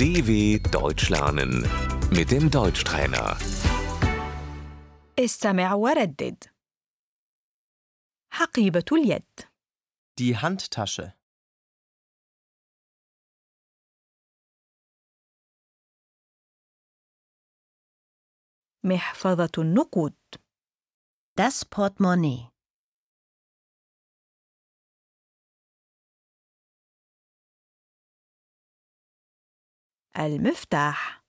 DW Deutsch lernen mit dem Deutschtrainer. استمع وردد حقيبة اليد Die Handtasche. محفظة النقود Das Portemonnaie. المفتاح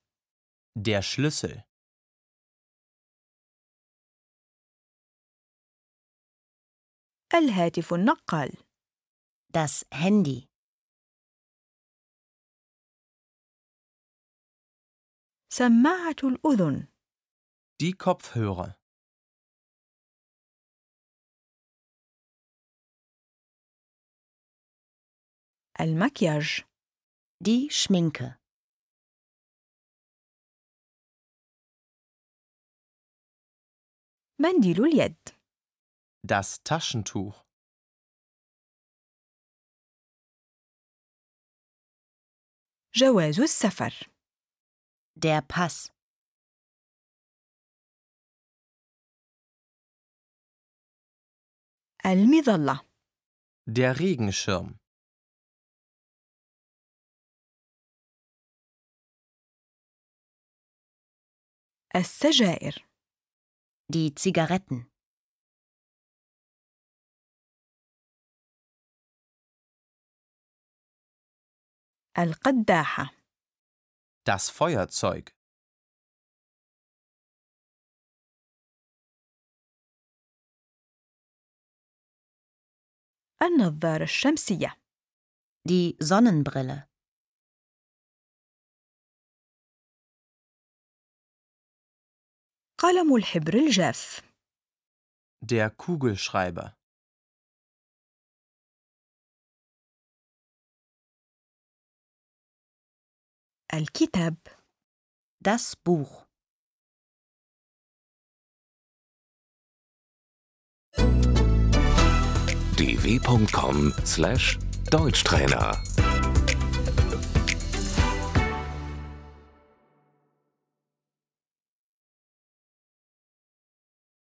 Der Schlüssel. الهاتف النقال Das Handy. سماعة الأذن Die Kopfhörer. المكياج Die Schminke. منديل اليد Das Taschentuch. جواز السفر Der Pass. المظلة Der Regenschirm. السجائر Die Zigaretten. القداحة Das Feuerzeug. النظارة الشمسية Die Sonnenbrille. قلم الحبر الجاف Der Kugelschreiber. الكتاب Das Buch. dw.com/deutschtrainer